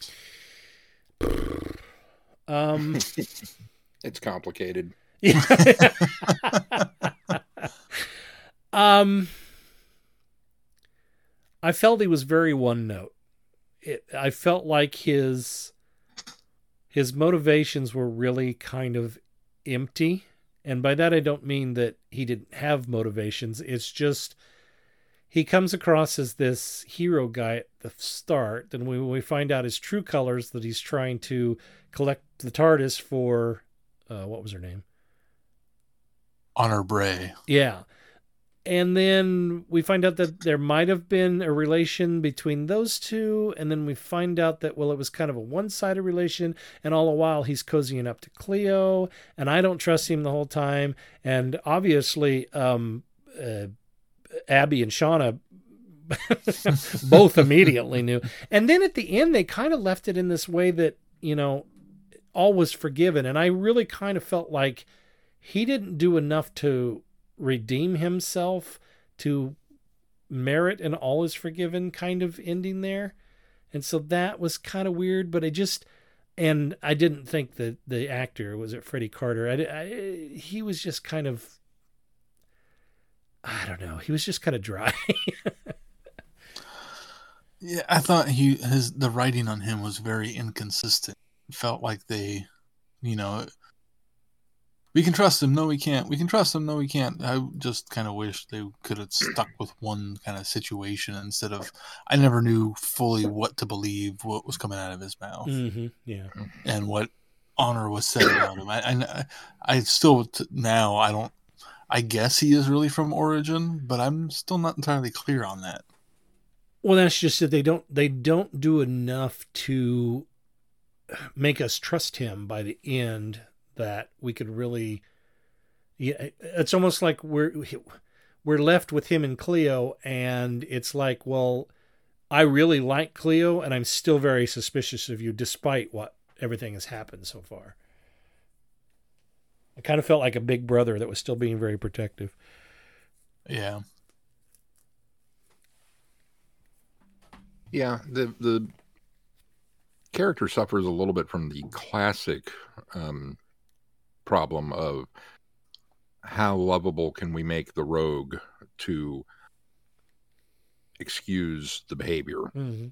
Um, it's complicated. um, I felt he was very one note. It, I felt like his his motivations were really kind of empty, and by that I don't mean that he didn't have motivations. It's just he comes across as this hero guy at the start, and when we find out his true colors, that he's trying to collect the TARDIS for uh, what was her name? Honor Bray. Yeah. And then we find out that there might have been a relation between those two. And then we find out that, well, it was kind of a one sided relation. And all the while, he's cozying up to Cleo. And I don't trust him the whole time. And obviously, um, uh, Abby and Shawna both immediately knew. And then at the end, they kind of left it in this way that, you know, all was forgiven. And I really kind of felt like he didn't do enough to redeem himself to merit and all is forgiven kind of ending there. And so that was kind of weird, but I just and I didn't think that the actor was it Freddie Carter. I, I, he was just kind of I don't know. He was just kind of dry. yeah, I thought he his the writing on him was very inconsistent. It felt like they, you know, we can trust him. No, we can't. We can trust him. No, we can't. I just kind of wish they could have stuck with one kind of situation instead of. I never knew fully what to believe, what was coming out of his mouth, mm-hmm. yeah, and what honor was said about him. I, I, I still now I don't I guess he is really from origin, but I'm still not entirely clear on that. Well, that's just that they don't they don't do enough to make us trust him by the end that we could really yeah it's almost like we're we're left with him and Cleo and it's like well I really like Cleo and I'm still very suspicious of you despite what everything has happened so far. I kind of felt like a big brother that was still being very protective. Yeah. Yeah, the the character suffers a little bit from the classic um, problem of how lovable can we make the rogue to excuse the behavior. Mm-hmm.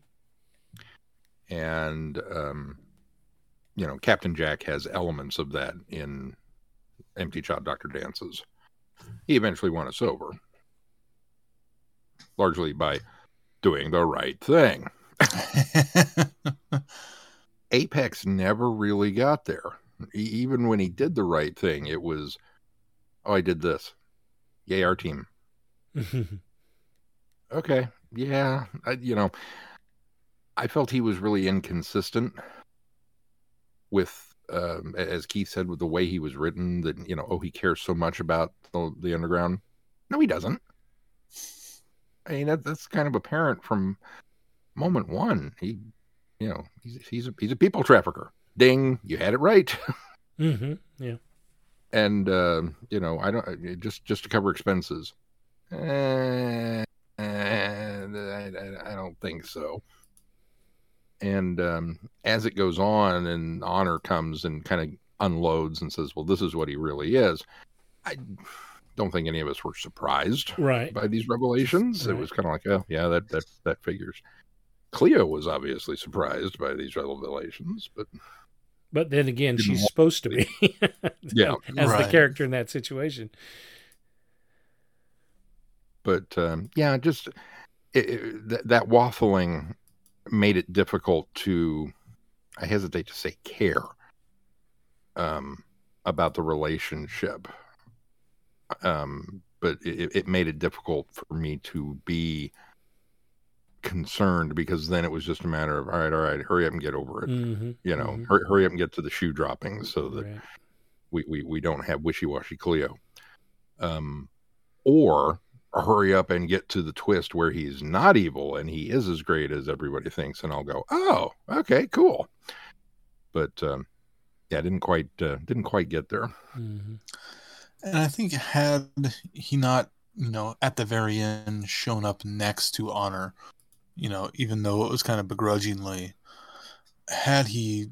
And um, you know, Captain Jack has elements of that in Empty Child Dr. Dances. He eventually won us over, largely by doing the right thing. Apex never really got there. Even when he did the right thing, it was, oh, I did this. Yay, our team. okay. Yeah. I, you know, I felt he was really inconsistent with um, as Keith said, with the way he was written, that you know, oh, he cares so much about the, the underground. No, he doesn't. I mean, that, that's kind of apparent from moment one. He, you know, he's he's a, he's a people trafficker. Ding, you had it right. mm-hmm. Yeah. And uh, you know, I don't just just to cover expenses. Eh, eh, I, I, I don't think so and um, as it goes on and honor comes and kind of unloads and says well this is what he really is i don't think any of us were surprised right. by these revelations. Right. it was kind of like oh yeah that that that figures. Cleo was obviously surprised by these revelations but but then again she's supposed to be yeah. as right. the character in that situation. But um, yeah just it, it, that, that waffling made it difficult to I hesitate to say care um, about the relationship. Um, but it, it, made it difficult for me to be concerned because then it was just a matter of all right, all right, hurry up and get over it. Mm-hmm, you know, mm-hmm. hurry, hurry, up and get to the shoe dropping so that right. we, we we don't have wishy washy Cleo. Um, or hurry up and get to the twist where he's not evil and he is as great as everybody thinks and i'll go oh okay cool but um, yeah didn't quite uh, didn't quite get there mm-hmm. and i think had he not you know at the very end shown up next to honor you know even though it was kind of begrudgingly had he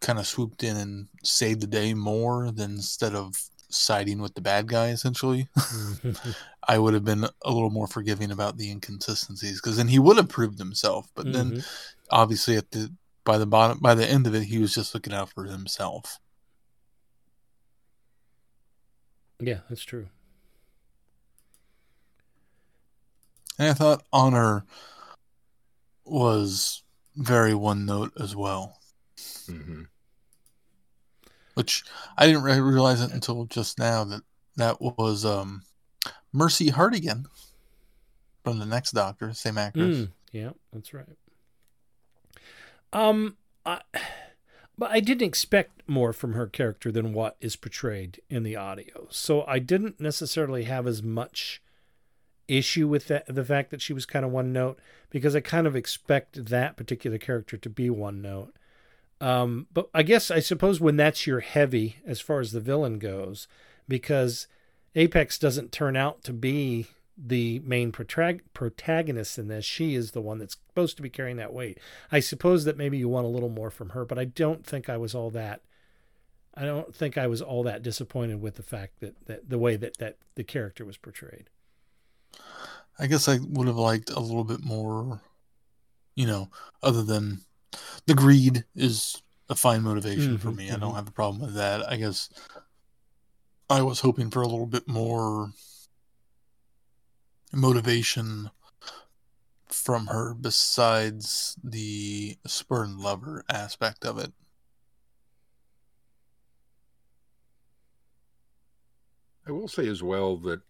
kind of swooped in and saved the day more than instead of siding with the bad guy essentially Mm-hmm. i would have been a little more forgiving about the inconsistencies because then he would have proved himself but then Mhm. obviously at the by the bottom by the end of it he was just looking out for himself yeah that's true and i thought honor was very one note as well mm-hmm. Which I didn't re- realize it until just now that that was um, Mercy Hartigan from the next Doctor, same actress. Mm, yeah, that's right. Um, I, but I didn't expect more from her character than what is portrayed in the audio, so I didn't necessarily have as much issue with the fact that she was kind of one note because I kind of expect that particular character to be one note. Um, but I guess I suppose when that's your heavy as far as the villain goes, because Apex doesn't turn out to be the main protag- protagonist in this. She is the one that's supposed to be carrying that weight. I suppose that maybe you want a little more from her, but I don't think I was all that. I don't think I was all that disappointed with the fact that, that the way that, that the character was portrayed. I guess I would have liked a little bit more, you know, other than the greed is a fine motivation for Mhm, me. I don't have a problem with that. I guess I was hoping for a little bit more motivation from her besides the spurn lover aspect of it. I will say as well that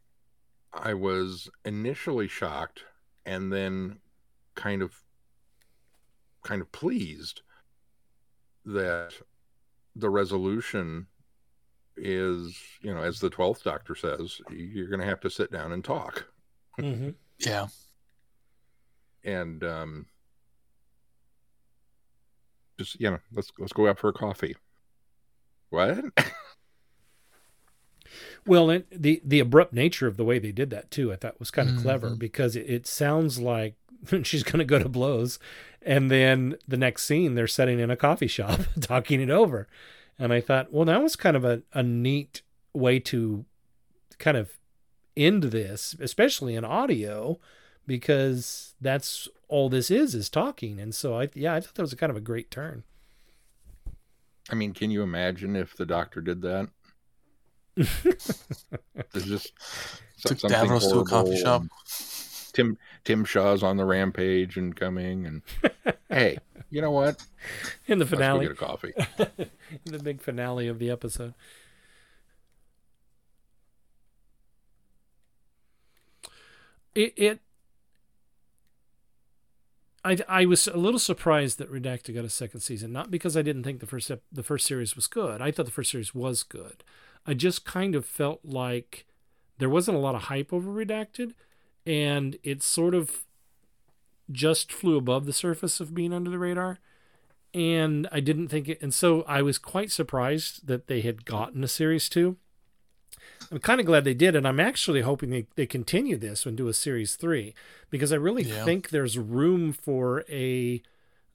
I was initially shocked and then kind of kind of pleased that the resolution is, you know, as the 12th doctor says, you're going to have to sit down and talk. Mm-hmm. Yeah. And um just, you know, let's let's go out for a coffee. What? Well, and the the abrupt nature of the way they did that too, I thought was kind of clever Mhm. because it, it sounds like she's going to go to blows, and then the next scene they're sitting in a coffee shop talking it over, and I thought, well, that was kind of a, a neat way to kind of end this, especially in audio, because that's all this is is talking, and so I yeah I thought that was a kind of a great turn. I mean, can you imagine if the doctor did that? There's just Took Davros to a coffee horrible shop. Tim Tim Shaw's on the rampage and coming and hey, you know what? in the finale. get a coffee. in the big finale of the episode. It, it I I was a little surprised that Redacted got a second season, not because I didn't think the first ep- the first series was good. I thought the first series was good. I just kind of felt like there wasn't a lot of hype over Redacted, and it sort of just flew above the surface of being under the radar and I didn't think it. And so I was quite surprised that they had gotten a series two. I'm kind of glad they did, and I'm actually hoping they, they continue this and do a series three because I really Yeah. think there's room for a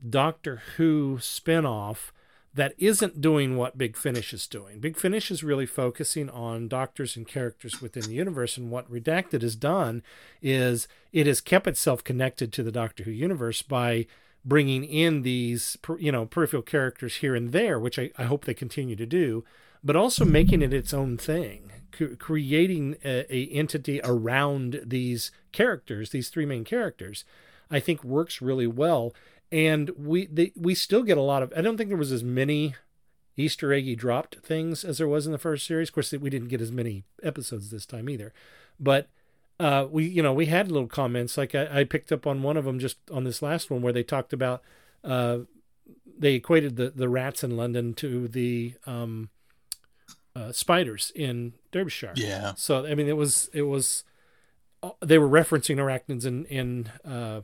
Doctor Who spinoff that isn't doing what Big Finish is doing. Big Finish is really focusing on doctors and characters within the universe, and what Redacted has done is it has kept itself connected to the Doctor Who universe by bringing in these you know peripheral characters here and there which I, I hope they continue to do but also making it its own thing creating a, a entity around these characters these three main characters i think works really well and we they, we still get a lot of i don't think there was as many easter eggy dropped things as there was in the first series of course we didn't get as many episodes this time either but uh, we you know we had little comments like I, I picked up on one of them just on this last one where they talked about uh, they equated the the rats in London to the um, uh, spiders in Derbyshire. Yeah. So I mean it was it was uh, they were referencing arachnids in in uh,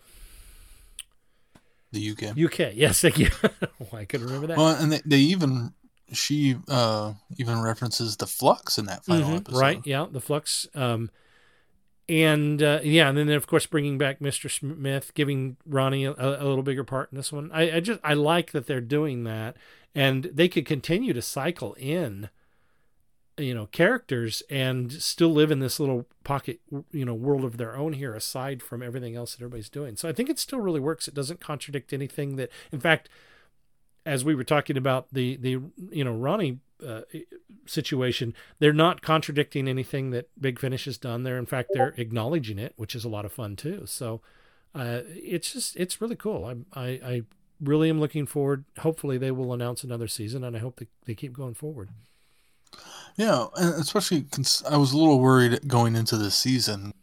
The UK. UK. Yes, thank you. oh, I couldn't remember that. Well, and they, they even she uh even references the flux in that final Mhm, episode. Right. Yeah. The flux. Um, and uh, yeah, and then of course bringing back Mr. Smith, giving Rani a, a little bigger part in this one. I, I just I like that they're doing that, and they could continue to cycle in, you know, characters and still live in this little pocket, you know, world of their own here, aside from everything else that everybody's doing. So I think it still really works. It doesn't contradict anything that, in fact, as we were talking about the the you know Rani uh, situation, they're not contradicting anything that Big Finish has done. They're in fact they're acknowledging it, which is a lot of fun too. So uh, it's just it's really cool. I, I I really am looking forward. Hopefully they will announce another season, and I hope they, they keep going forward. Yeah, and especially cons- I was a little worried going into the season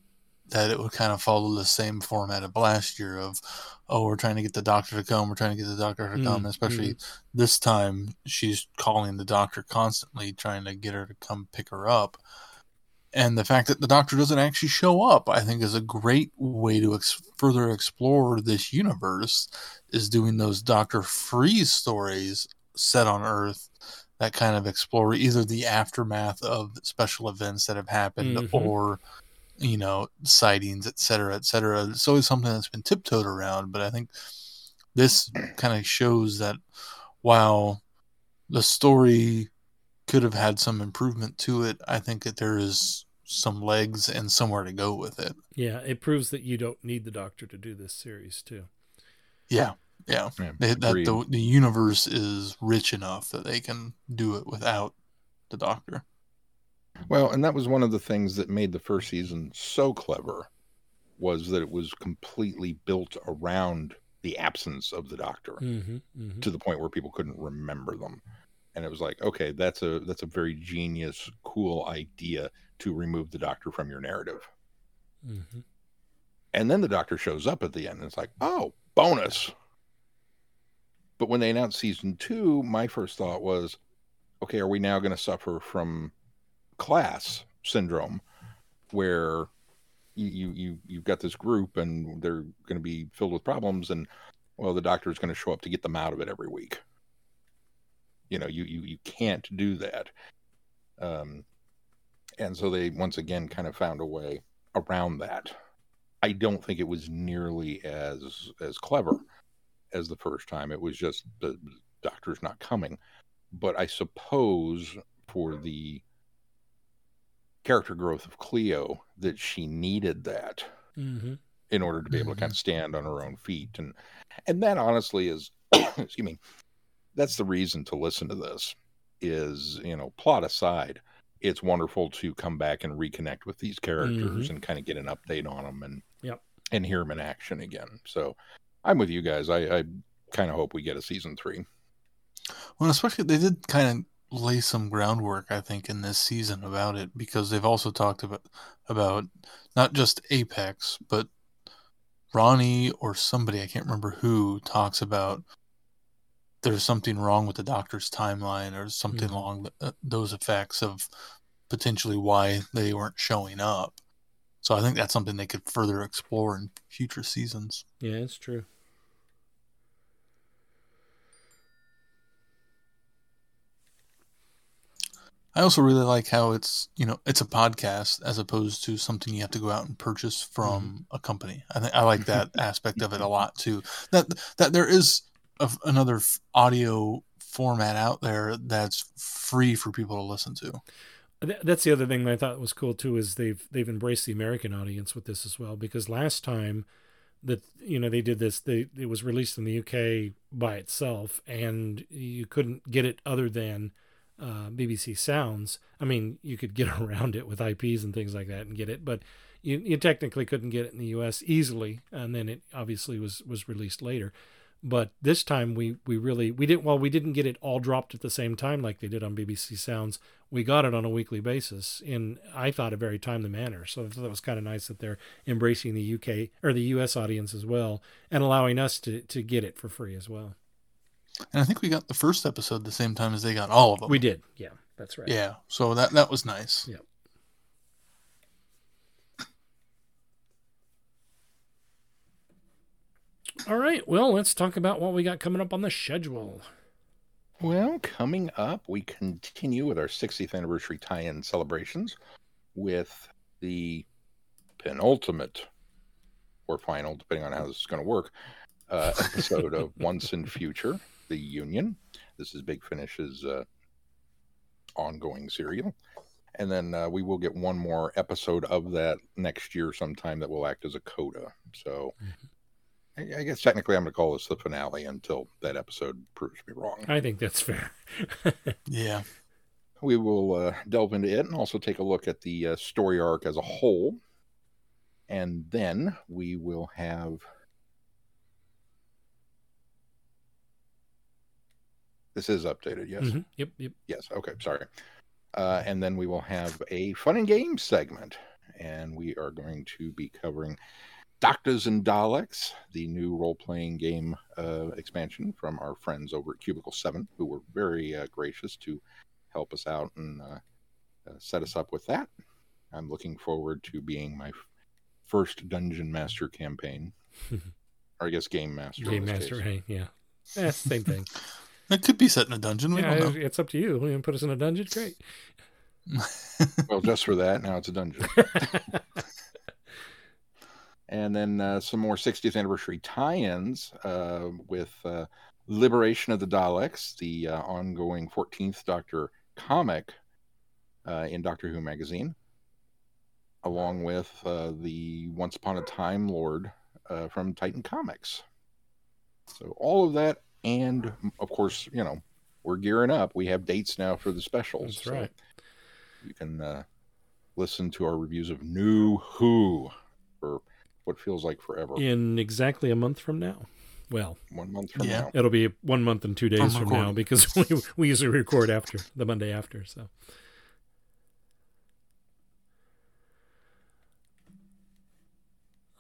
that it would kind of follow the same format of last year of oh we're trying to get the doctor to come we're trying to get the doctor to come Mm, especially mm. this time she's calling the doctor constantly trying to get her to come pick her up and the fact that the doctor doesn't actually show up i think is a great way to ex- further explore this universe is doing those doctor freeze stories set on earth that kind of explore either the aftermath of special events that have happened Mhm. or you know, sightings, et cetera, et cetera. It's always something that's been tiptoed around, but I think this kind of shows that while the story could have had some improvement to it, I think that there is some legs and somewhere to go with it. Yeah, it proves that you don't need the Doctor to do this series too. Yeah, yeah. Yeah, They- that the the universe is rich enough that they can do it without the Doctor. Well, and that was one of the things that made the first season so clever was that it was completely built around the absence of the doctor Mm-hmm, mm-hmm. to the point where people couldn't remember them. And it was like, okay, that's a that's a very genius, cool idea to remove the doctor from your narrative. Mm-hmm. And then the doctor shows up at the end and it's like, oh, bonus. But when they announced season two, my first thought was, okay, are we now going to suffer from class syndrome where you, you, you, you've got this group and they're going to be filled with problems and well, the doctor is going to show up to get them out of it every week. You know, you, you, you can't do that. Um, and so they once again kind of found a way around that. I don't think it was nearly as as clever as the first time. It was just the doctor's not coming. But I suppose for the character growth of Cleo that she needed that Mm-hmm. in order to be able to kind of stand on her own feet and and that honestly is excuse me that's the reason to listen to this is you know plot aside it's wonderful to come back and reconnect with these characters Mhm. and kind of get an update on them and Yep. and hear them in action again so i'm with you guys i, I kind of hope we get a season three Well, especially they did kind of lay some groundwork, I think, in this season about it because they've also talked about about not just Apex, but Rani or somebody I can't remember who talks about there's something wrong with the doctor's timeline or something Mhm. along th- uh, those effects of potentially why they weren't showing up. So I think that's something they could further explore in future seasons. Yeah, it's true. I also really like how it's you know it's a podcast as opposed to something you have to go out and purchase from mm-hmm. a company. I think I like that aspect of it a lot too. That that there is a, another audio format out there that's free for people to listen to. That's the other thing that I thought was cool too is they've they've embraced the American audience with this as well because last time that you know they did this they it was released in the UK by itself and you couldn't get it other than uh, BBC Sounds. I mean, you could get around it with IPs and things like that and get it, but you, you technically couldn't get it in the US easily. And then it obviously was was released later. But this time we we really we didn't well we didn't get it all dropped at the same time like they did on BBC Sounds. We got it on a weekly basis in I thought a very timely manner. So that was kind of nice that they're embracing the UK or the US audience as well and allowing us to to get it for free as well. And I think we got the first episode the same time as they got all of them. We did. Yeah, that's right. Yeah, so that that was nice. Yep. All right. Well, let's talk about what we got coming up on the schedule. Well, coming up, we continue with our 60th anniversary tie in celebrations with the penultimate or final, depending on how this is going to work, uh, episode of Once and Future, The Union. This is Big Finish's uh, ongoing serial. And then uh, we will get one more episode of that next year sometime that will act as a coda. So I, I guess technically I'm going to call this the finale until that episode proves me wrong. I think that's fair. Yeah. We will uh, delve into it and also take a look at the uh, story arc as a whole. And then we will have. This is updated, yes? Mhm. Yep, yep. Yes, okay, sorry. Uh, and then we will have a fun and games segment. And we are going to be covering Doctors and Daleks, the new role playing game uh, expansion from our friends over at Cubicle 7, who were very uh, gracious to help us out and uh, uh, set us up with that. I'm looking forward to being my f- first Dungeon Master campaign. or I guess Game Master. Game Master, hey, yeah. Eh, same thing. It could be set in a dungeon. We yeah, don't know. it's up to you. You want to put us in a dungeon? Great. well, just for that, now it's a dungeon. and then uh, some more 60th anniversary tie-ins uh, with uh, Liberation of the Daleks, the uh, ongoing 14th Doctor comic uh, in Doctor Who magazine, along with uh, the Once Upon a Time Lord uh, from Titan Comics. So all of that, and of course, you know, we're gearing up. We have dates now for the specials. That's right. You can uh, listen to our reviews of New Who for what feels like forever. In exactly a month from now. Well, one month from Yeah. now. it'll be one month and two days From from now because we, we usually record after the Monday after. So,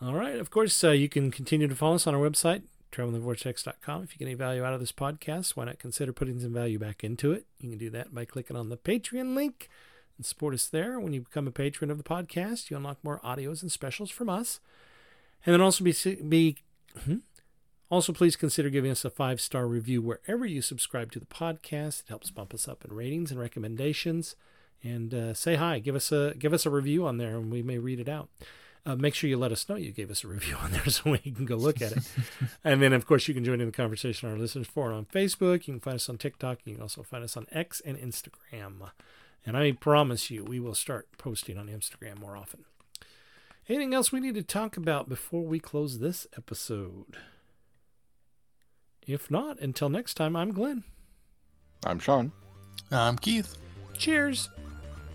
all right. Of course, uh, you can continue to follow us on our website, travelingthevortex.com. If you get any value out of this podcast, why not consider putting some value back into it? You can do that by clicking on the Patreon link and support us there. When you become a patron of the podcast, you unlock more audios and specials from us. And then also be be hmm? also please consider giving us a five star review wherever you subscribe to the podcast. It helps bump us up in ratings and recommendations. And uh, say hi, give us a give us a review on there, and we may read it out. Uh, make sure you let us know you gave us a review on there so we can go look at it. and then, of course, you can join in the conversation on our listeners forum on Facebook. You can find us on TikTok. You can also find us on X and Instagram. And I promise you, we will start posting on Instagram more often. Anything else we need to talk about before we close this episode? If not, until next time, I'm Glenn. I'm Sean. I'm Keith. Cheers.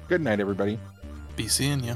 Good night, everybody. Be seeing you.